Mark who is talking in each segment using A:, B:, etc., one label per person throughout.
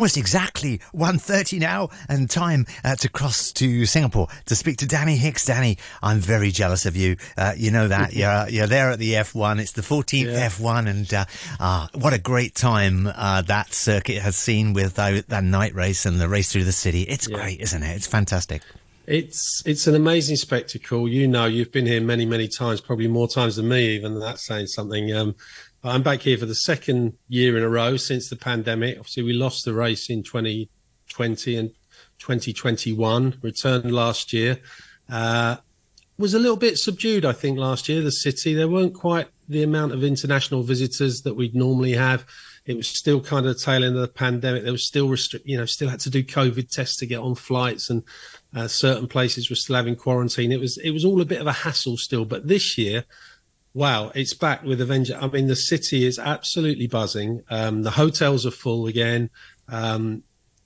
A: Almost exactly 1.30 now and time uh, to cross to Singapore to speak to Danny Hicks. Danny, I'm very jealous of you. Uh, you know that. you're, you're there at the F1. It's the 14th yeah. F1 and uh, uh, what a great time uh, that circuit has seen with that night race and the race through the city. It's yeah. great, isn't it? It's fantastic.
B: It's it's an amazing spectacle. You know, you've been here many, many times, probably more times than me, even that's saying something. Um, I'm back here for the second year in a row since the pandemic. Obviously, we lost the race in 2020 and 2021. Returned last year. Uh, was a little bit subdued, I think, last year. The city there weren't quite the amount of international visitors that we'd normally have. It was still kind of the tail end of the pandemic. There was still restrict, you know, still had to do COVID tests to get on flights, and uh, certain places were still having quarantine. It was it was all a bit of a hassle still. But this year, Wow, it's back with Avenger. I mean, the city is absolutely buzzing. Um, the hotels are full again. Um,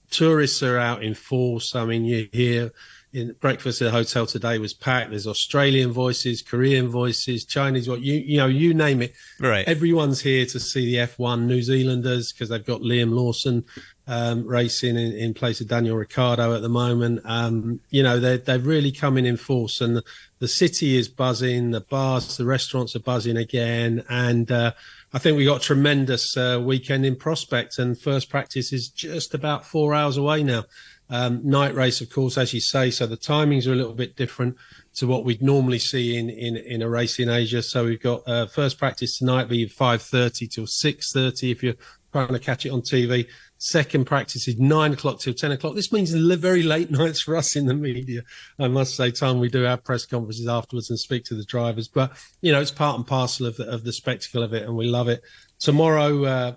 B: tourists are out in force. I mean, you hear in breakfast at the hotel today was packed. There's Australian voices, Korean voices, Chinese, what you you know, you name it.
A: Right.
B: Everyone's here to see the F1. New Zealanders because they've got Liam Lawson um, racing in, in place of Daniel Ricciardo at the moment. Um, you know, they're they're really coming in force, and the, city is buzzing. The bars, the restaurants are buzzing again, and uh, I think we've got tremendous uh, weekend in prospect. And first practice is just about four hours away now. Um, night race, of course, as you say, so the timings are a little bit different to what we'd normally see in in, in a race in Asia. So we've got uh, first practice tonight, be five thirty till six thirty if you're trying to catch it on TV. Second practice is nine o'clock till 10 o'clock. This means very late nights for us in the media. I must say, time we do our press conferences afterwards and speak to the drivers, but you know, it's part and parcel of the, of the spectacle of it and we love it. Tomorrow, uh,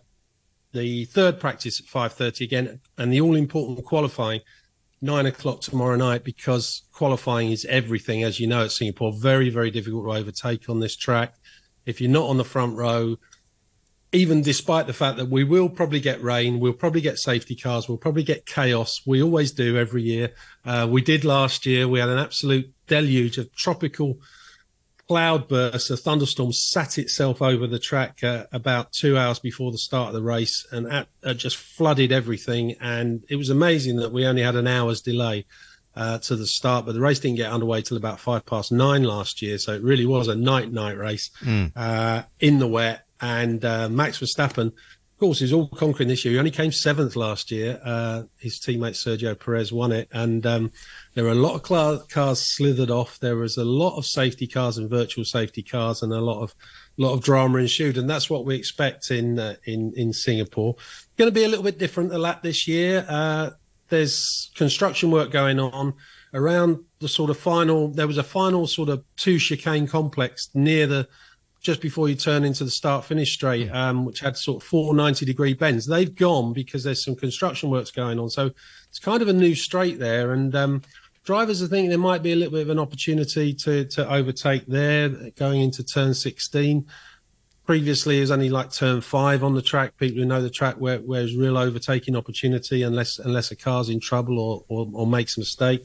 B: the third practice at 5.30 again and the all important qualifying nine o'clock tomorrow night because qualifying is everything as you know at singapore very very difficult to overtake on this track if you're not on the front row even despite the fact that we will probably get rain, we'll probably get safety cars, we'll probably get chaos. We always do every year. Uh, we did last year. We had an absolute deluge of tropical cloudbursts. A thunderstorm sat itself over the track uh, about two hours before the start of the race and at, uh, just flooded everything. And it was amazing that we only had an hour's delay. Uh, to the start, but the race didn't get underway till about five past nine last year. So it really was a night night race mm. uh, in the wet and uh, Max Verstappen, of course, he's all conquering this year. He only came seventh last year. Uh, his teammate Sergio Perez won it, and um, there were a lot of cars slithered off. There was a lot of safety cars and virtual safety cars, and a lot of lot of drama ensued. And that's what we expect in uh, in in Singapore. Going to be a little bit different the lap this year. Uh, there's construction work going on around the sort of final. There was a final sort of two chicane complex near the just before you turn into the start finish straight, um, which had sort of four 90 degree bends. They've gone because there's some construction works going on. So it's kind of a new straight there. And um, drivers are thinking there might be a little bit of an opportunity to, to overtake there going into turn 16. Previously, it was only like turn five on the track. People who know the track where, where there's real overtaking opportunity unless unless a car's in trouble or, or, or makes a mistake.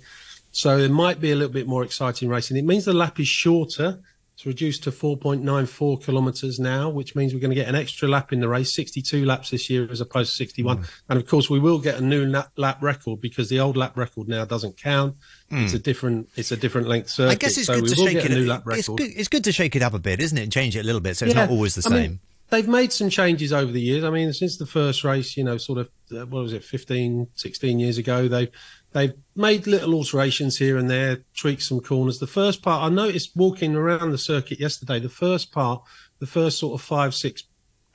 B: So it might be a little bit more exciting racing. It means the lap is shorter it's reduced to 4.94 kilometres now, which means we're going to get an extra lap in the race, 62 laps this year as opposed to 61. Mm. And of course, we will get a new lap, lap, record because the old lap record now doesn't count. Mm. It's a different, it's a different length circuit. I
A: guess it's so good to shake it. It's good, it's good, to shake it up a bit, isn't it? And change it a little bit so it's yeah. not always the I same.
B: Mean, they've made some changes over the years. I mean, since the first race, you know, sort of, uh, what was it, 15, 16 years ago, they've They've made little alterations here and there, tweaked some corners. The first part, I noticed walking around the circuit yesterday, the first part, the first sort of five, six,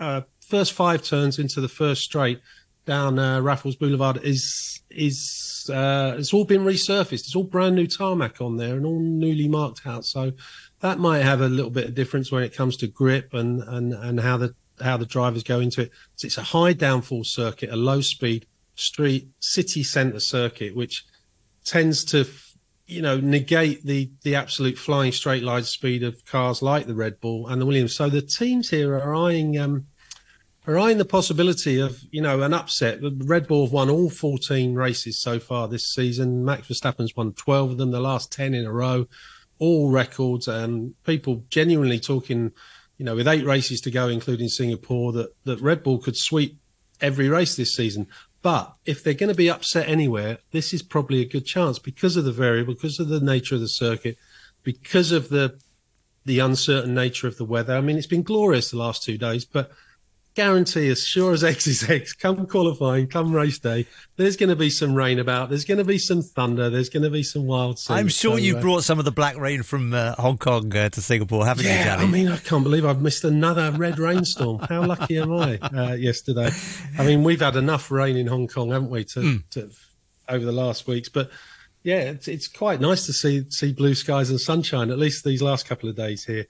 B: uh, first five turns into the first straight down uh, Raffles Boulevard is is uh, it's all been resurfaced. It's all brand new tarmac on there and all newly marked out. So that might have a little bit of difference when it comes to grip and and and how the how the drivers go into it. It's a high downforce circuit, a low speed street city centre circuit, which tends to, you know, negate the the absolute flying straight line speed of cars like the Red Bull and the Williams. So the teams here are eyeing um, are eyeing the possibility of, you know, an upset. The Red Bull have won all 14 races so far this season. Max Verstappen's won 12 of them, the last 10 in a row, all records, and people genuinely talking. You know, with eight races to go, including Singapore, that, that Red Bull could sweep every race this season. But if they're going to be upset anywhere, this is probably a good chance because of the variable, because of the nature of the circuit, because of the the uncertain nature of the weather. I mean, it's been glorious the last two days, but guarantee as sure as X is X, come qualifying, come race day, there's going to be some rain about. There's going to be some thunder. There's going to be some wild. Scenes.
A: I'm sure so, you uh, brought some of the black rain from uh, Hong Kong uh, to Singapore, haven't
B: yeah,
A: you, Danny?
B: I mean, I can't believe I've missed another red rainstorm. How lucky am I uh, yesterday? I mean, we've had enough rain in Hong Kong, haven't we, to, mm. to over the last weeks, but. Yeah, it's, it's quite nice to see see blue skies and sunshine at least these last couple of days here.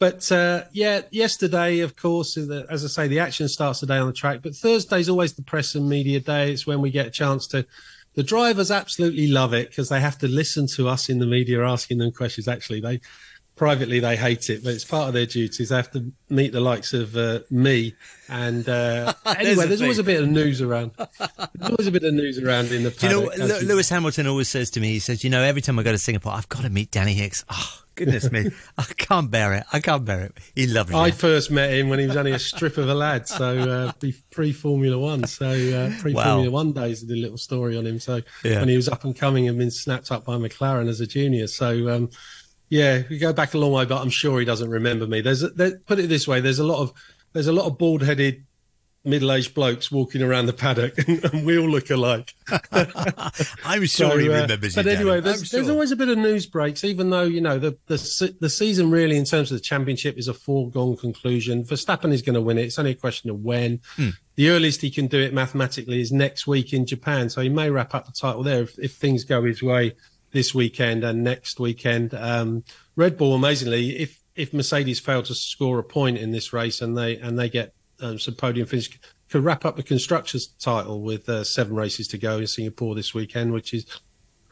B: But uh, yeah, yesterday, of course, as I say, the action starts today on the track. But Thursday's always the press and media day. It's when we get a chance to. The drivers absolutely love it because they have to listen to us in the media asking them questions. Actually, they privately they hate it, but it's part of their duties. They have to meet the likes of uh, me. And uh, anyway, there's always a bit of news around. There's always a bit of news around in the. Paddock,
A: you know, Lewis Hamilton always says to me, he says, "You know, every time I go to Singapore, I've got to meet Danny Hicks." Oh, Goodness me, I can't bear it. I can't bear it. He loved me.
B: I first met him when he was only a strip of a lad, so uh, pre Formula One. So uh, pre Formula wow. One days, I did a little story on him. So yeah. when he was up and coming and been snapped up by McLaren as a junior. So um, yeah, we go back a long way, but I'm sure he doesn't remember me. There's a, there, put it this way: there's a lot of there's a lot of bald headed middle-aged blokes walking around the paddock, and we all look alike.
A: I'm sure so, he uh, remembers
B: uh, But anyway, there's,
A: sure.
B: there's, always a bit of news breaks, even though you know the, the the season really, in terms of the championship, is a foregone conclusion. Verstappen is going to win it. It's only a question of when. Hmm. The earliest he can do it mathematically is next week in Japan, so he may wrap up the title there if, if things go his way this weekend and next weekend. Um, Red Bull, amazingly, if if Mercedes fail to score a point in this race and they and they get um, some podium finish. Could wrap up the constructors title with uh, seven races to go in Singapore this weekend, which is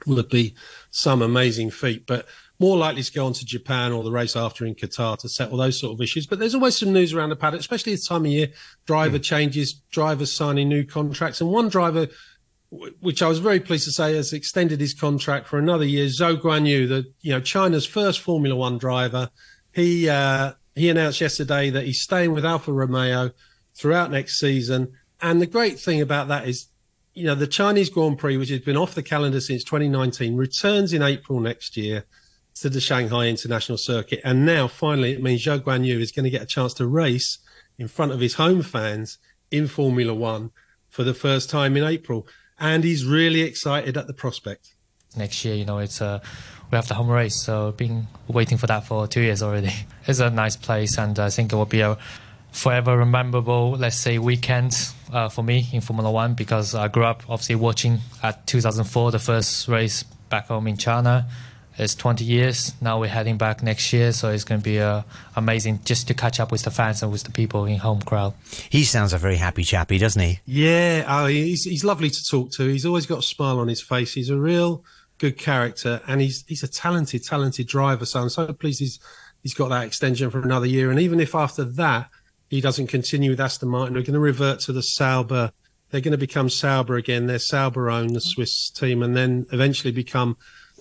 B: would be some amazing feat. But more likely to go on to Japan or the race after in Qatar to settle those sort of issues. But there's always some news around the paddock, especially this time of year. Driver mm. changes, drivers signing new contracts, and one driver, which I was very pleased to say, has extended his contract for another year. Zhou Guanyu, the you know China's first Formula One driver, he uh, he announced yesterday that he's staying with Alfa Romeo throughout next season. And the great thing about that is, you know, the Chinese Grand Prix, which has been off the calendar since 2019, returns in April next year to the Shanghai International Circuit. And now, finally, it means Zhou Guanyu is going to get a chance to race in front of his home fans in Formula One for the first time in April. And he's really excited at the prospect.
C: Next year, you know, it's a we have the home race. So been waiting for that for two years already. It's a nice place, and I think it will be a forever rememberable, let's say, weekend uh, for me in Formula One because I grew up obviously watching at 2004 the first race back home in China. It's 20 years now. We're heading back next year, so it's going to be uh, amazing just to catch up with the fans and with the people in home crowd.
A: He sounds a very happy chappy, doesn't he?
B: Yeah, oh, he's he's lovely to talk to. He's always got a smile on his face. He's a real good character, and he's he's a talented, talented driver. So I'm so pleased he's he's got that extension for another year. And even if after that he doesn't continue with Aston Martin, they're going to revert to the Sauber. They're going to become Sauber again. They're Sauber own the Swiss team, and then eventually become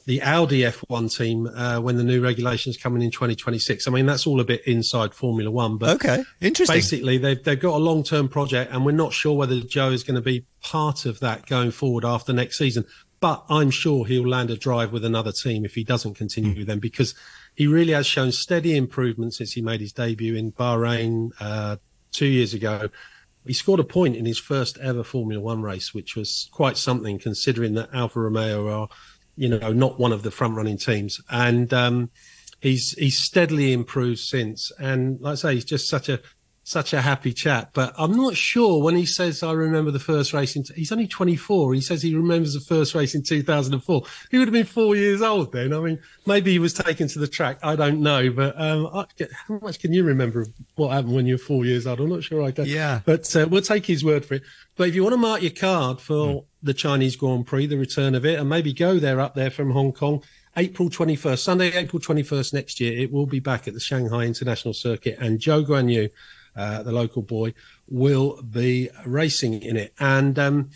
B: the Audi F1 team uh, when the new regulations come in in 2026. I mean, that's all a bit inside Formula One, but
A: okay, interesting.
B: Basically, they've they've got a long term project, and we're not sure whether Zhou is going to be part of that going forward after next season. But I'm sure he'll land a drive with another team if he doesn't continue mm. with them because he really has shown steady improvement since he made his debut in Bahrain uh, two years ago. He scored a point in his first ever Formula One race, which was quite something considering that Alfa Romeo are, you know, not one of the front running teams. And um, he's he's steadily improved since. And like I say, he's just such a such a happy chap. But I'm not sure when he says, I remember the first race in, t-. he's only 24. He says he remembers the first race in 2004. He would have been four years old then. I mean, maybe he was taken to the track. I don't know. But um, I, how much can you remember of what happened when you're four years old? I'm not sure I can.
A: Yeah.
B: But uh, we'll take his word for it. But if you want to mark your card for mm. the Chinese Grand Prix, the return of it, and maybe go there up there from Hong Kong, April 21st, Sunday, April 21st next year, it will be back at the Shanghai International Circuit. And Zhou Guan Guanyu uh, the local boy, will be racing in it. And, um,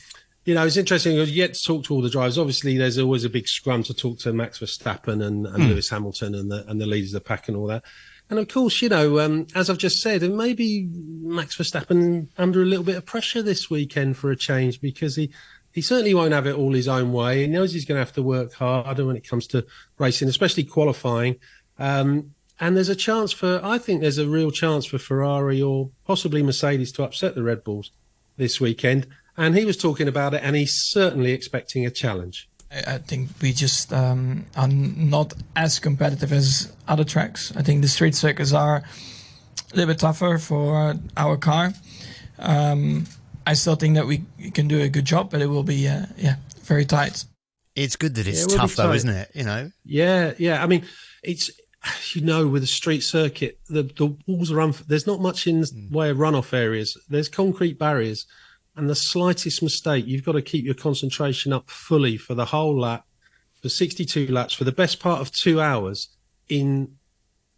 B: you know, it's interesting. You get to talk to all the drivers. Obviously, there's always a big scrum to talk to Max Verstappen and, and mm. Lewis Hamilton and the, and the leaders of the pack and all that. And of course, you know, um, as I've just said, and maybe Max Verstappen under a little bit of pressure this weekend for a change because he, he certainly won't have it all his own way. He knows he's going to have to work harder when it comes to racing, especially qualifying. Um, and there's a chance for, I think there's a real chance for Ferrari or possibly Mercedes to upset the Red Bulls this weekend. And he was talking about it, and he's certainly expecting a challenge.
D: I think we just um, are not as competitive as other tracks. I think the street circuits are a little bit tougher for our car. Um, I still think that we can do a good job, but it will be uh, yeah very tight.
A: It's good that it's yeah, it tough though, isn't it? You know.
B: Yeah, yeah. I mean, it's you know with a street circuit, the the walls are unf- there's not much in the mm. way of runoff areas. There's concrete barriers and the slightest mistake, you've got to keep your concentration up fully for the whole lap, for 62 laps, for the best part of two hours in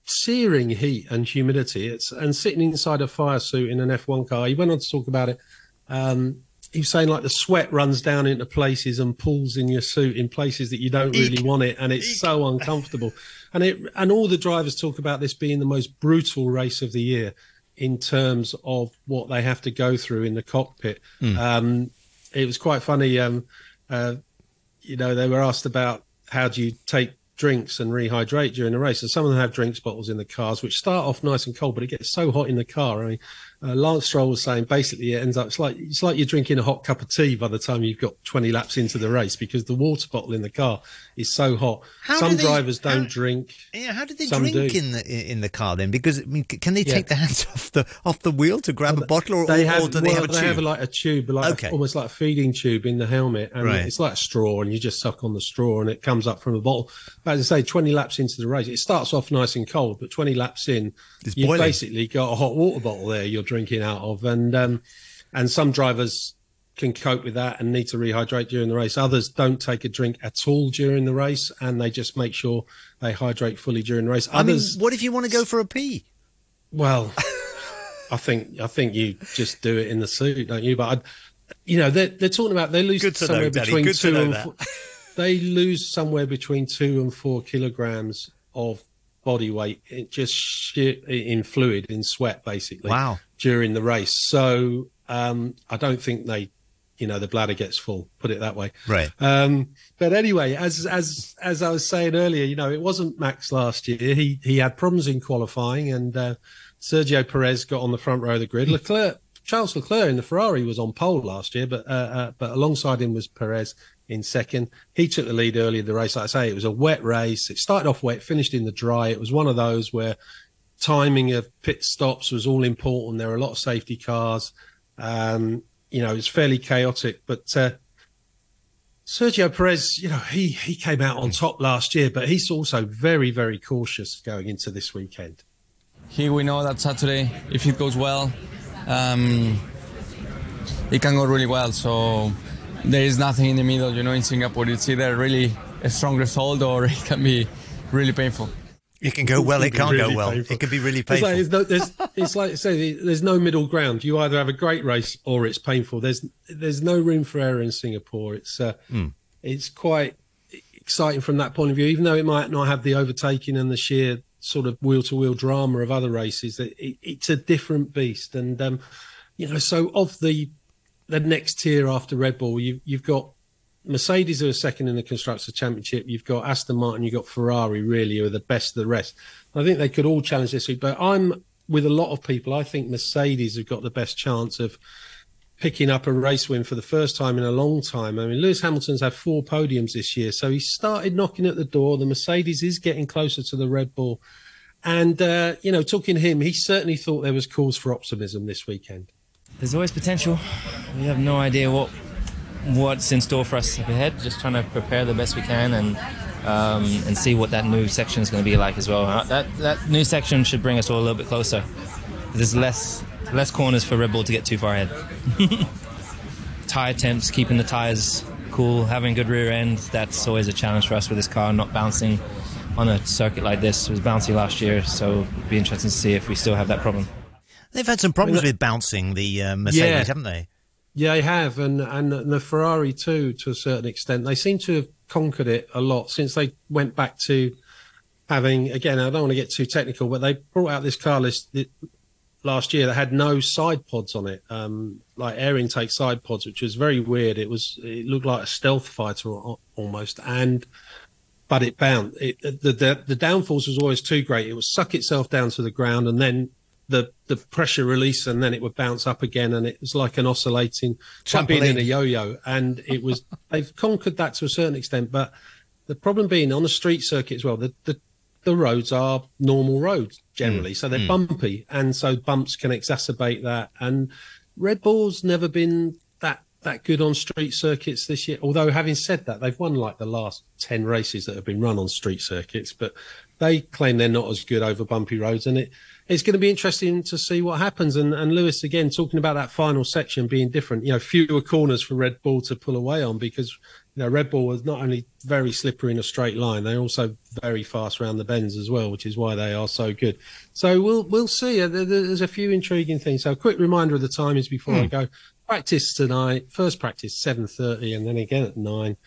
B: searing heat and humidity. It's and sitting inside a fire suit in an F1 car. He went on to talk about it. Um, he was saying like the sweat runs down into places and pulls in your suit in places that you don't really Eek. want it, and it's Eek. so uncomfortable. And it and all the drivers talk about this being the most brutal race of the year in terms of what they have to go through in the cockpit. Mm. Um, it was quite funny. Um, uh, you know, they were asked about how do you take drinks and rehydrate during the race. And some of them have drinks bottles in the cars, which start off nice and cold, but it gets so hot in the car. I mean, uh, Lance Stroll was saying basically it ends up it's like it's like you're drinking a hot cup of tea by the time you've got 20 laps into the race because the water bottle in the car is so hot. How some do they, drivers don't how, drink.
A: Yeah, how do they drink do. in the in the car then? Because I mean, can they take yeah. their hands off the off the wheel to grab well, a bottle, or, they have, or do they have a
B: they
A: tube?
B: have like a tube, like okay. a, almost like a feeding tube in the helmet, and right. it's like a straw, and you just suck on the straw, and it comes up from the bottle. But as I say, 20 laps into the race, it starts off nice and cold, but 20 laps in, it's you've boiling. basically got a hot water bottle there you're drinking out of and um, and some drivers can cope with that and need to rehydrate during the race. Others don't take a drink at all during the race and they just make sure they hydrate fully during the race. Others,
A: I mean, what if you want to go for a pee?
B: Well, I think I think you just do it in the suit, don't you? But I'd, you know, they're they're talking about they lose somewhere know, between Good two and four, they lose somewhere between two and four kilograms of body weight, it just in fluid, in sweat, basically.
A: Wow.
B: During the race. So um, I don't think they, you know, the bladder gets full, put it that way.
A: Right.
B: Um, but anyway, as, as, as I was saying earlier, you know, it wasn't Max last year. He, he had problems in qualifying and, uh, Sergio Perez got on the front row of the grid. Leclerc, Charles Leclerc in the Ferrari was on pole last year, but, uh, uh, but alongside him was Perez in second. He took the lead early in the race. Like I say, it was a wet race. It started off wet, finished in the dry. It was one of those where timing of pit stops was all important. There were a lot of safety cars. Um, you know, it's fairly chaotic, but uh, Sergio Perez, you know, he he came out on top last year, but he's also very very cautious going into this weekend.
E: Here we know that Saturday, if it goes well, um, it can go really well. So there is nothing in the middle. You know, in Singapore, it's either really a strong result or it can be really painful.
A: It can go well, it, it can't really go well. Painful. It can be really painful.
B: It's like, it's, no, it's like say, there's no middle ground. You either have a great race or it's painful. There's there's no room for error in Singapore. It's uh, mm. it's quite exciting from that point of view, even though it might not have the overtaking and the sheer sort of wheel to wheel drama of other races. It, it, it's a different beast, and um, you know, so of the the next tier after Red Bull, you, you've got Mercedes who are second in the Constructors' Championship. You've got Aston Martin, you've got Ferrari, really, who are the best of the rest. I think they could all challenge this week, but I'm with a lot of people. I think Mercedes have got the best chance of picking up a race win for the first time in a long time. I mean, Lewis Hamilton's had four podiums this year, so he started knocking at the door. The Mercedes is getting closer to the Red Bull. And, uh, you know, talking to him, he certainly thought there was cause for optimism this weekend
F: there's always potential. We have no idea what what's in store for us ahead. Just trying to prepare the best we can and um, and see what that new section is going to be like as well. Uh, that that new section should bring us all a little bit closer. There's less less corners for Red Bull to get too far ahead. Tire temps, keeping the tires cool, having good rear end. That's always a challenge for us with this car, not bouncing on a circuit like this. It was bouncy last year, so it'd be interesting to see if we still have that problem.
A: They've had some problems with bouncing the uh, Mercedes, yeah. haven't they?
B: Yeah, they have, and and the Ferrari too, to a certain extent. They seem to have conquered it a lot since they went back to having again, I don't want to get too technical, but they brought out this car list last year that had no side pods on it, um, like air intake side pods, which was very weird. It was it looked like a stealth fighter almost, and but it bounced. It, the, the the downforce was always too great. It would suck itself down to the ground, and then the the pressure release, and then it would bounce up again, and it was like an oscillating, like being in a yo-yo. And it was they've conquered that to a certain extent, but the problem being on the street circuit as well. The the the roads are normal roads generally, mm. so they're mm. bumpy, and so bumps can exacerbate that. And Red Bull's never been that good on street circuits this year. Although having said that, they've won like the last ten races that have been run on street circuits, but they claim they're not as good over bumpy roads, and it it's going to be interesting to see what happens. And, and Lewis again talking about that final section being different. You know, fewer corners for Red Bull to pull away on because you know, Red Bull was not only very slippery in a straight line, they're also very fast around the bends as well, which is why they are so good. So we'll we'll see. There's a few intriguing things. So a quick reminder of the timings before mm. I hmm. go. Practice tonight. First practice seven thirty, and then again at nine.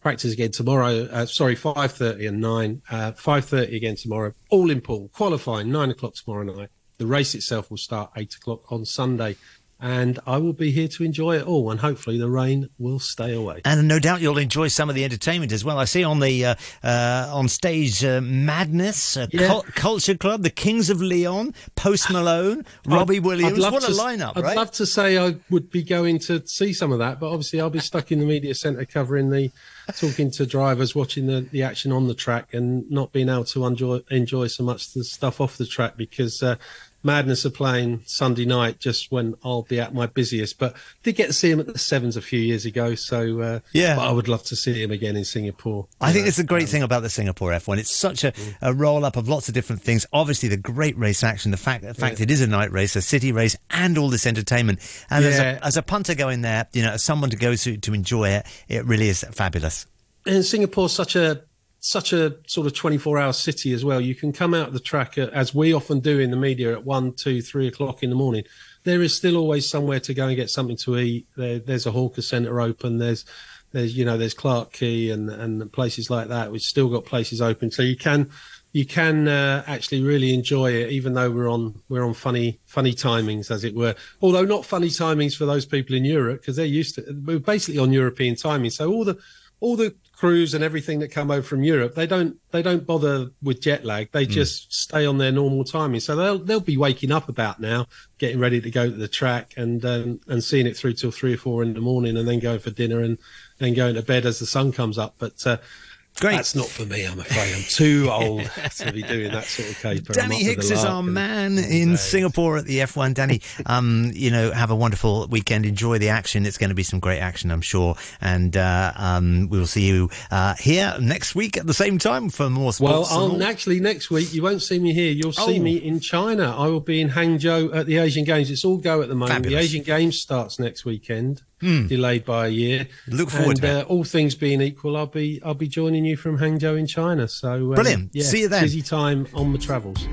B: Practice again tomorrow. Uh, sorry, five thirty and nine. Uh, five thirty again tomorrow. All in pool. Qualifying nine o'clock tomorrow night. The race itself will start eight o'clock on Sunday and I will be here to enjoy it all. And hopefully, the rain will stay away.
A: And no doubt you'll enjoy some of the entertainment as well. I see on the uh, uh, on stage uh, Madness, uh, yeah. Cul- Culture Club, the Kings of Leon, Post Malone, Robbie I'd, Williams. I'd what
B: to,
A: a lineup!
B: I'd
A: right?
B: love to say I would be going to see some of that, but obviously I'll be stuck in the media centre covering the talking to drivers, watching the, the action on the track, and not being able to enjoy enjoy so much the stuff off the track because uh, Madness are playing Sunday night just when I'll be at my busiest. But did get to see him at the Sevens a few years ago. So uh, yeah, I would love to see him again in Singapore.
A: I think know. it's a great um, thing about the Singapore F1. It's such a, mm. a roll up of lots of different things. Obviously, the great race action, the fact the fact yeah. it is a night race, a city race, and all this entertainment. And yeah. as, a, as a punter going there, you know, as someone to go to to enjoy it, it really is fabulous.
B: And Singapore's such a such a sort of 24 hour city as well. You can come out of the track, as we often do in the media, at one, two, three o'clock in the morning. There is still always somewhere to go and get something to eat. There, there's a hawker centre open. There's, there's, you know, there's Clarke Quay and, and places like that. We've still got places open. So you can, you can uh, actually really enjoy it, even though we're on we're on funny funny timings, as it were. Although not funny timings for those people in Europe because they're used to we're basically on European timing. So all the all the crews and everything that come over from Europe, they don't they don't bother with jet lag. They mm. just stay on their normal timing. So they'll they'll be waking up about now, getting ready to go to the track and um, and seeing it through till three or four in the morning, and then going for dinner and then going to bed as the sun comes up. But uh, Great. That's not for me, I'm afraid. I'm too old to be doing that sort of caper.
A: Danny Hicks is our man in days. Singapore at the F1. Danny, um, you know, have a wonderful weekend. Enjoy the action. It's going to be some great action, I'm sure. And uh, um, we will see you uh, here next week at the same time for more sports.
B: Well, actually, next week you won't see me here. You'll see oh. me in China. I will be in Hangzhou at the Asian Games. It's all go at the moment. Fabulous. The Asian Games starts next weekend mm. delayed by a year.
A: Look forward and, to
B: uh, all things being equal, I'll be I'll be joining you from Hangzhou in China. So
A: um, brilliant. Yeah, See you then.
B: Busy time on the travels.